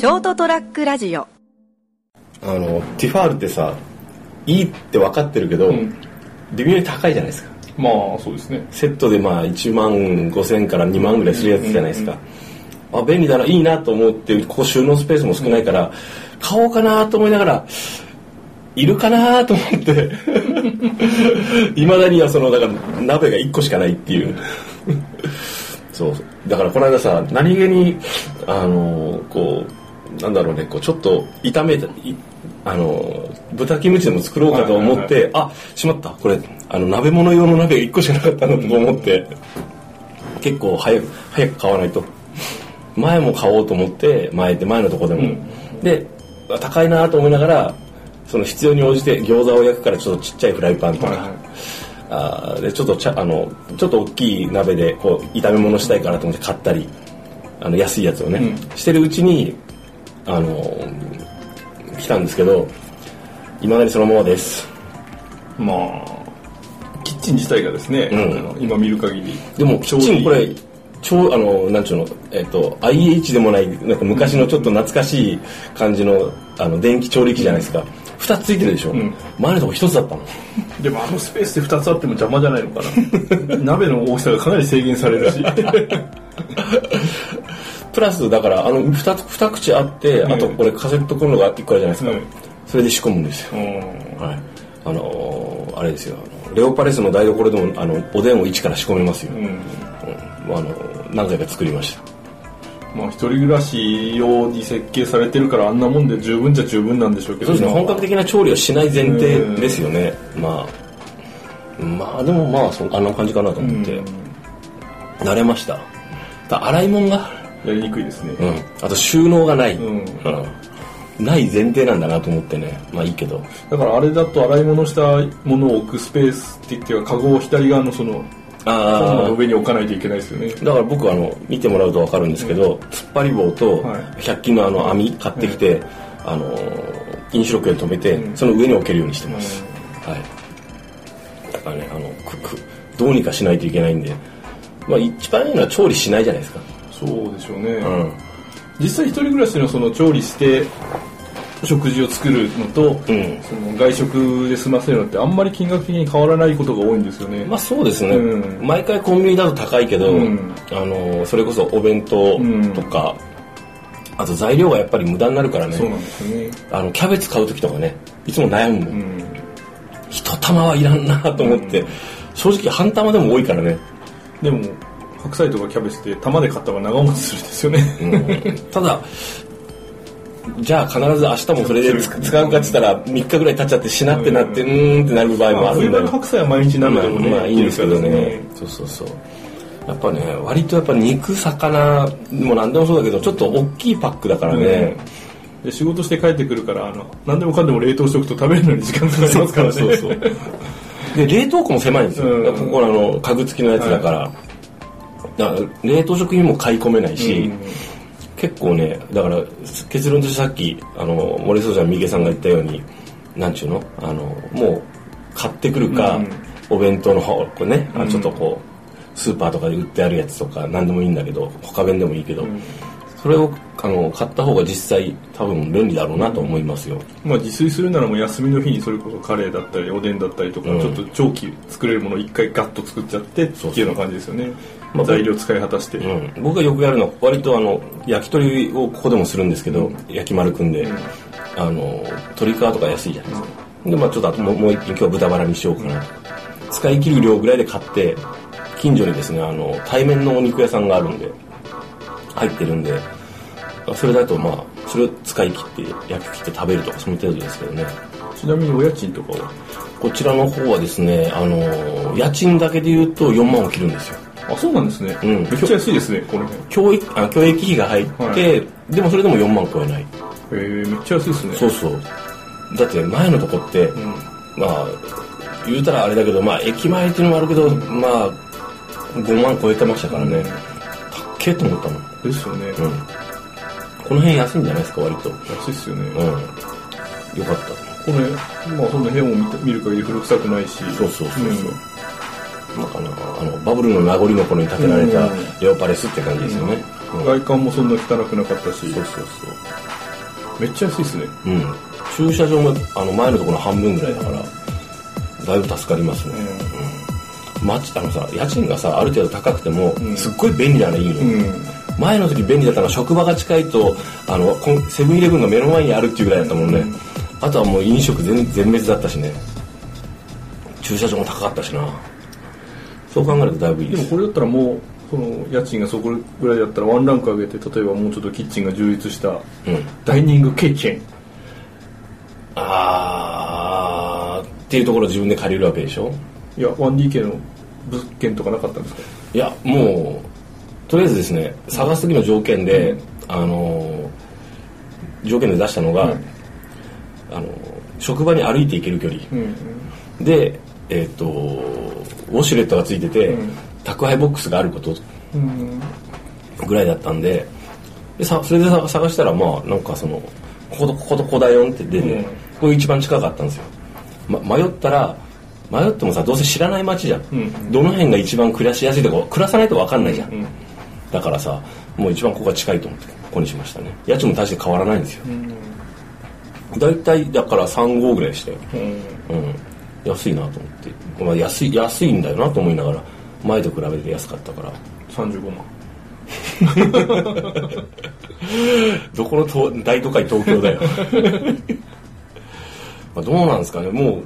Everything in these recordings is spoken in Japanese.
ショートトラックラジオ。あのティファールってさいいって分かってるけど、うん。微妙に高いじゃないですか。まあそうですね。セットでまあ1万5千から2万ぐらいするやつじゃないですか、あ便利だないいなと思ってここ収納スペースも少ないから、買おうかなと思いながらいるかなと思って。いまだにはそのだから鍋が1個しかないっていう。そう。だからこの間さ何気にあのこうなんだろうねこうちょっと炒めたいあの豚キムチでも作ろうかと思って、はいはいあしまった。これあの鍋物用の鍋が1個しかなかったなと思って結構早く早く買わないと。前も買おうと思って前って前のとこでも、であ高いなと思いながらその必要に応じて餃子を焼くからちょっとちっちゃいフライパンとか、はいはい。あーでちょっとちゃあのちょっと大きい鍋でこう炒め物したいかなと思って買ったりあの安いやつをね、うん。してるうちにあの来たんですけどいまだにそのままです。まあキッチン自体がですね、うん。今見る限りでもキッチンこれ超あのなんちゅうのえっと IH でもないなんか昔のちょっと懐かしい感じのあの電気調理器じゃないですか、二つついてるでしょ、ん。前のとこ一つだったの でもあのスペースで2つあっても邪魔じゃないのかな。鍋の大きさがかなり制限されるし プラスだからあの二つ二口あって、あとこれカセットコンロが1個あるじゃないですか、うん。それで仕込むんですよ、うん。はい。あのーあれですよ。レオパレスの台所でもあのおでんを一から仕込めますよ、うん。うん。あの何回か作りました。まあ一人暮らし用に設計されてるからあんなもんで十分じゃ十分なんでしょうけど。そうですね。まあ本格的な調理をしない前提ですよね。まあまあでもまあそあんな感じかなと思って、慣れましただ洗い物が、やりにくいですね、うん、あと収納がない、うん。うん。ない前提なんだなと思ってね。まあいいけど。だからあれだと洗い物したものを置くスペースって言ってはカゴを左側のそのあの上に置かないといけないですよね。だから僕あの見てもらうと分かるんですけど、突っ張り棒とはい。100均のあの網買ってきて、あの飲酒録で止めて、その上に置けるようにしてます、はい。だからねあのくくどうにかしないといけないんで。まあ一番いいのは調理しないじゃないですかそうでしょうね、うん。実際一人暮らしのその調理して食事を作るのと、うん。その外食で済ませるのってあんまり金額的に変わらないことが多いんですよね、まあそうですね、うん。毎回コンビニだと高いけど、うん。あのそれこそお弁当とか、あと材料がやっぱり無駄になるからね。そうなんですよね。あのキャベツ買う時とかねいつも悩むもん、うん。一玉はいらんなと思って、正直半玉でも多いからね、でも白菜とかキャベツって玉で買った方が長持ちするんですよね、ただじゃあ必ず明日もそれで使使うかっつったら3日ぐらい経っちゃってしなってなってうーんってなる場合もあるんだよ白菜は毎日なるまあでもね、まあいいんですけどね。そうそうそう。やっぱね割とやっぱ肉魚も何でもそうだけどちょっと大きいパックだからね、で仕事して帰ってくるからあの何でもかんでも冷凍しておくと食べるのに時間かかりますからね。そうそう。で冷凍庫も狭いんですよ、うん。ここのあの家具付きのやつだから、だから冷凍食品も買い込めないし、うん。結構ねだから結論としてさっきあの森総ちゃん三池さんが言ったようになんちゅうの？あのもう買ってくるか、うん。お弁当の方こうね、あうん。ちょっとこうスーパーとかで売ってあるやつとか何でもいいんだけど他弁でもいいけど、ん。それをあの買った方が実際多分便利だろうなと思いますよ、まあ自炊するならもう休みの日にそれこそカレーだったりおでんだったりとか、うん。ちょっと長期作れるものを一回ガッと作っちゃってってそういうような感じですよねまあ材料使い果たして、うん、僕がよくやるのは割とあの焼き鳥をここでもするんですけど、焼き丸くんで、あの鶏皮とか安いじゃないですか、でまあちょっとあともう一品今日は豚バラにしようかな。使い切る量ぐらいで買って近所にですねあの対面のお肉屋さんがあるんで入ってるんでそれだとまあそれを使い切って焼き切って食べるとかその程度ですけどね。ちなみにお家賃とかは？こちらの方はですねあの家賃だけで言うと4万を切るんですよあそうなんですね、うん。めっちゃ安いですねこの辺へ教育あ教育費が入って、はでもそれでも4万超えない。えめっちゃ安いですね。そうそう。だって前のとこって、うん。まあ言うたらあれだけどまあ駅前っていうのもあるけどまあ5万超えてましたからね、たっけえと思ったもん、うん、ですよね、この辺安いんじゃないですか割と。安いっすよね、うん。よかった。これまあそんな部屋も見た見る限り古臭くないし。そうそうそうそう、なんかなあのバブルの名残の頃に建てられたうん。レオパレスって感じですよね、うん。外観もそんな汚くなかったし。そうそうめっちゃ安いっすね。そううん。駐車場もあの前のところの半分ぐらいだからだいぶ助かりますね、街あのさ家賃がさある程度高くても、ん。すっごい便利なのいいの、うん。前の時便利だったのは職場が近いとあのセブンイレブンが目の前にあるっていうぐらいだったもんね、うん。あとはもう飲食全全滅だったしね。駐車場も高かったしなそう考えるとだいぶいいです。でもこれだったらもうその家賃がそこぐらいだったらワンランク上げて例えばもうちょっとキッチンが充実したうん。ダイニングキッチンあーっていうところを自分で借りるわけでしょ？いや 1DK の物件とかなかったんですか？いやもうとりあえずですね探す時の条件で、あの条件で出したのが、うん。あの職場に歩いて行ける距離。うん。で、えっとウォシュレットがついてて、うん。宅配ボックスがあることうん。ぐらいだったんででさそれでさ探したらまあなんかそのこことこことここだよって出て、うん。ここ一番近かったんですよ、ま、迷ったら迷ってもさどうせ知らない街じゃん、うん。どの辺が一番暮らしやすいとか暮らさないと分かんないじゃん、うん。だからさもう一番ここが近いと思ってここにしましたね。家賃も大して変わらないんですよ。大体だから3号ぐらいでしたよ。うん。うん安いなと思って、まあ、安い安いんだよなと思いながら前と比べて安かったから。35万。どこのと大都会東京だよ。まあどうなんですかね。もう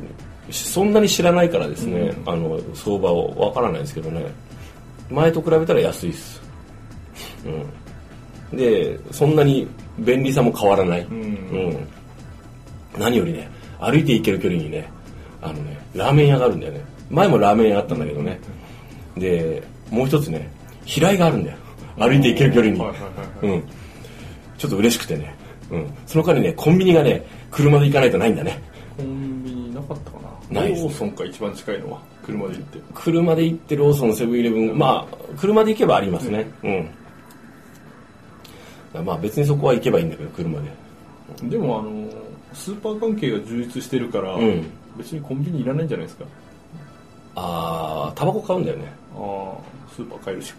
そんなに知らないからですね、あの相場をわからないですけどね。前と比べたら安いです。うん。でそんなに便利さも変わらない、ん。うん。何よりね歩いて行ける距離にねあのねラーメン屋があるんだよね。前もラーメン屋あったんだけどね。でもう一つね平井があるんだよ。歩いて行ける距離に、うん、ちょっと嬉しくてね、うん、その代わりねコンビニがね車で行かないとないんだね。コンビニなかったかな。ないローソンか一番近いのは車で行って。車で行ってローソンセブンイレブン。まあ車で行けばありますね。うん、まあ別にそこは行けばいいんだけど車で。でもあのスーパー関係が充実してるから、うん別にコンビニいらないんじゃないですか。ああタバコ買うんだよね。ああスーパー買えるし。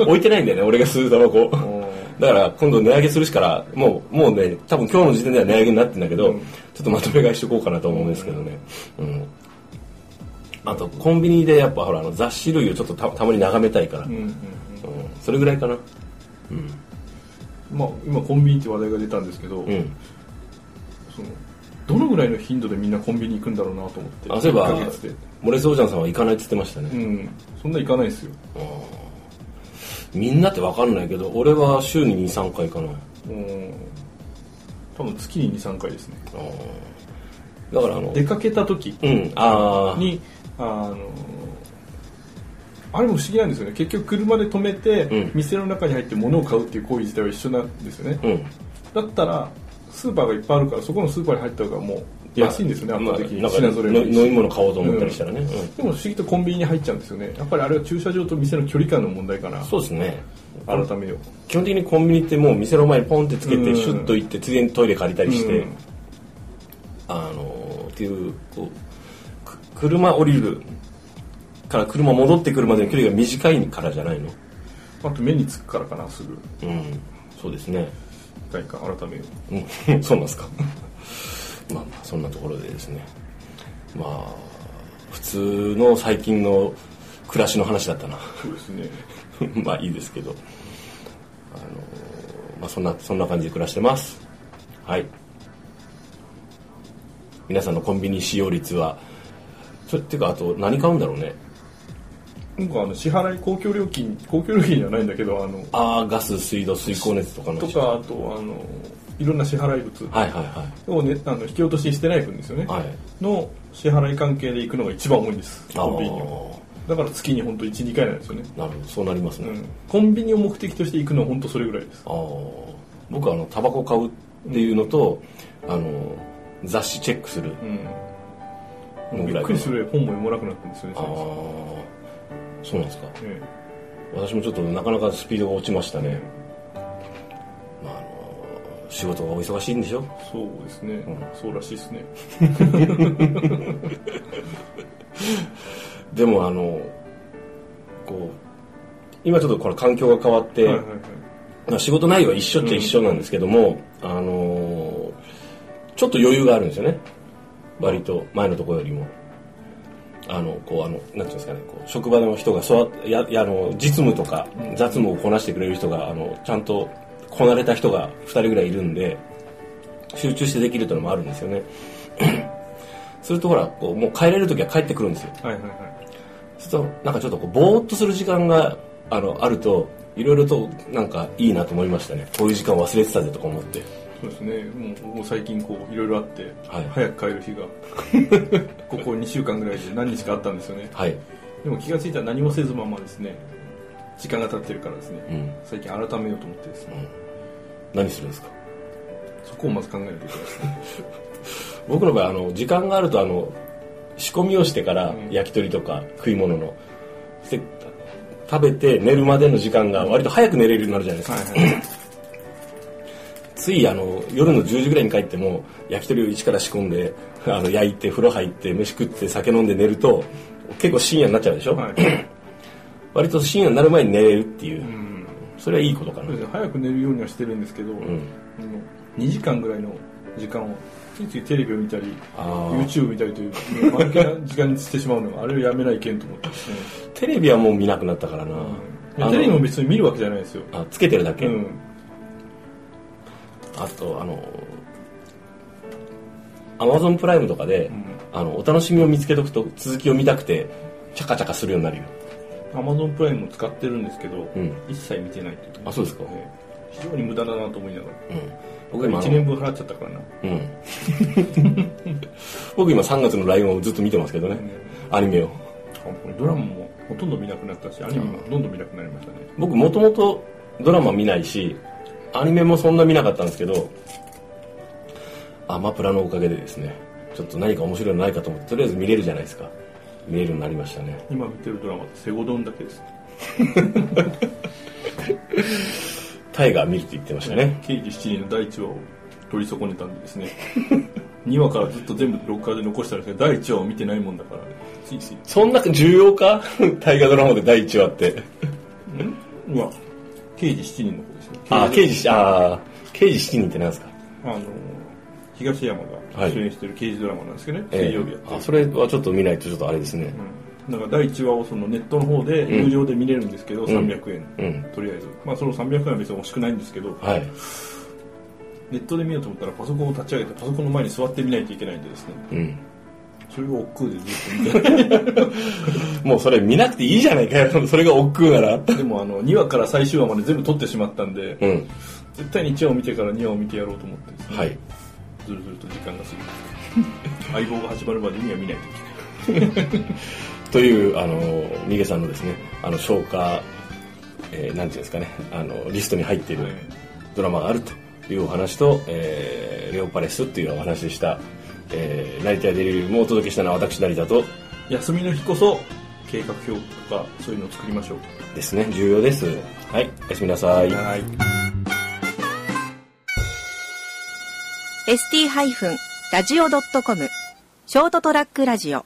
置いてないんだよね俺が吸うタバコ。ー。だから今度値上げするしからもうもうね多分今日の時点では値上げになってんだけど、うん。ちょっとまとめ買いしとこうかなと思うんですけどね、うん、あとコンビニでやっぱほらあの雑誌類をちょっとたたまに眺めたいから、うんうん。うん。それぐらいかな。うん。まあ今コンビニって話題が出たんですけど、うん。そのどのぐらいの頻度でみんなコンビニ行くんだろうなと思って。あそういえば1ヶ月で。モレソージャンさんは行かないって言ってましたね、うん。そんな行かないですよ。みんなって分かんないけど俺は週に23回かなうん。多分月に23回ですね。だからあの出かけた時うんああのあれも不思議なんですよね。結局車で止めて、うん。店の中に入って物を買うっていう行為自体は一緒なんですよね、うん。だったらスーパーがいっぱいあるからそこのスーパーに入った方がもう安いんですよね、まあ圧倒的になんか品揃え飲み物買おうと思ったりしたらね、うん。でも不思議とコンビニに入っちゃうんですよね。やっぱりあれは駐車場と店の距離感の問題かな。そうですね。改めよう。基本的にコンビニってもう店の前にポンってつけて、うん。シュッと行ってついでにトイレ借りたりして、うん。あのっていうこうく車降りるから車戻ってくるまでの距離が短いからじゃないの？あと目につくからかなすぐ。うん。そうですね一回か改めようんそうなんですかまあまあそんなところでですねまあ普通の最近の暮らしの話だったなうそうですね まあいいですけど、あのまあそんな、そんな感じで暮らしてます。はい。皆さんのコンビニ使用率は、それっていうか、あと何買うんだろうね。なんかあの支払い公共料金公共料金じゃないんだけどあのああ、ガス、水道、水光熱とかの。とかあとあのいろんな支払い物。はいはいはを、ね、あの引き落とししてない分ですよね、い。はい。の支払い関係で行くのが一番多いんです。あコンビニにはあ、だから月に本当12回なんですよね、なるほど、そうなりますね。うん、コンビニを目的として行くのは本当それぐらいです。ああ、僕はあの、タバコ買うっていうのと、あの、雑誌チェックする。うん。びっくりする本も読まなくなったんですよねそうなんですか。え私もちょっとなかなかスピードが落ちましたね、まあ、あの仕事がお忙しいんでしょ。えそうですね、そうらしいですね。でもあのこ今ちょっとこの環境が変わって、はいはいはい。まあ仕事内容は一緒っちゃ一緒なんですけども、あのーちょっと余裕があるんですよね。割と前のところよりもあのこうあのなんていうんですかねこう職場の人がそややあの実務とか雑務をこなしてくれる人があのちゃんとこなれた人が2人ぐらいいるんで集中してできるというのもあるんですよね。するとほらこうもう帰れる時は帰ってくるんですよ。はいはいはい。ちょっとなんかちょっとこうぼーっとする時間があのあるといろいろとなんかいいなと思いましたね。こういう時間忘れてたぜとか思ってそうですね。もう最近こういろいろあって、はい。早く帰る日が。ここ2週間ぐらいで何日かあったんですよね。はい、でも気がついたら何もせずままですね。時間が経ってるからですね、うん、最近改めようと思ってですね、何するんですか？そこをまず考えないといけないですね。僕の場合あの時間があるとあの仕込みをしてからうん。焼き鳥とか食い物ので食べて寝るまでの時間が割と早く寝れるようになるじゃないですか、はいはい ついあの夜の10時ぐらいに帰っても焼き鳥を一から仕込んであの焼いて風呂入って飯食って酒飲んで寝ると結構深夜になっちゃうでしょ、はい。割と深夜になる前に寝れるっていう、うん。それはいいことかな、早く寝るようにはしてるんですけど、ん。あの2時間ぐらいの時間をついついテレビを見たり YouTube 見たりという 間抜けな時間にしてしまうのがあれをやめないけんと思って。テレビはもう見なくなったからな、いやあのテレビも別に見るわけじゃないですよ、あつけてるだけ、うん、あとあのアマゾンプライムとかで、あのお楽しみを見つけとくと続きを見たくてチャカチャカするようになるよ。アマゾンプライムも使ってるんですけど、うん。一切見てないというあそうですか。ね非常に無駄だなと思いながら。うん。僕今あ1の年分払っちゃったからな、うん。僕今3月のライオンをずっと見てますけどね、アニメを。ドラマもほとんど見なくなったしアニメもどんどん見なくなりましたね、僕もともとドラマ見ないしアニメもそんな見なかったんですけどアマプラのおかげでですねちょっと何か面白いのないかと思ってとりあえず見れるじゃないですか。見れるようになりましたね。今見てるドラマってセゴドンだけです。タイガー見るって言ってましたね。刑事7人の第1話を取り損ねたんでですね。2話からずっと全部ロッカーで残したんですけど第1話を見てないもんだから。ついつい。そんな重要か？大河ドラマで第1話って。うわ刑事7人の方ですねあ刑事あー刑事7人って何ですか？あの東山が主演してる刑事ドラマなんですけどね、ええ。水曜日やってる。あそれはちょっと見ないとちょっとあれですね。うん。だから第1話をそのネットの方で有料で見れるんですけど、300円、うん。とりあえず。まあその300円は別に欲しくないんですけど、はい。ネットで見ようと思ったらパソコンを立ち上げてパソコンの前に座って見ないといけないんでですね。うんそれが億劫でずっと見て。もうそれ見なくていいじゃないかよ。それが億劫なら。でもあの2話から最終話まで全部撮ってしまったんで、うん。絶対に1話を見てから2話を見てやろうと思ってね、はい。ずるずると時間が過ぎて。相棒が始まるまでには見ないといけない。というあのミゲさんのですねあの消化、えーなんていうんですかね。あのリストに入っているはい。ドラマがあるというお話と、えーレオパレスっていうお話でした、えー、成田デリリウムをお届けしたのは私成田と休みの日こそ計画表とかそういうのを作りましょう。ですね重要です。はいおやすみなさい。はい。ST-radio.com ショートトラックラジオ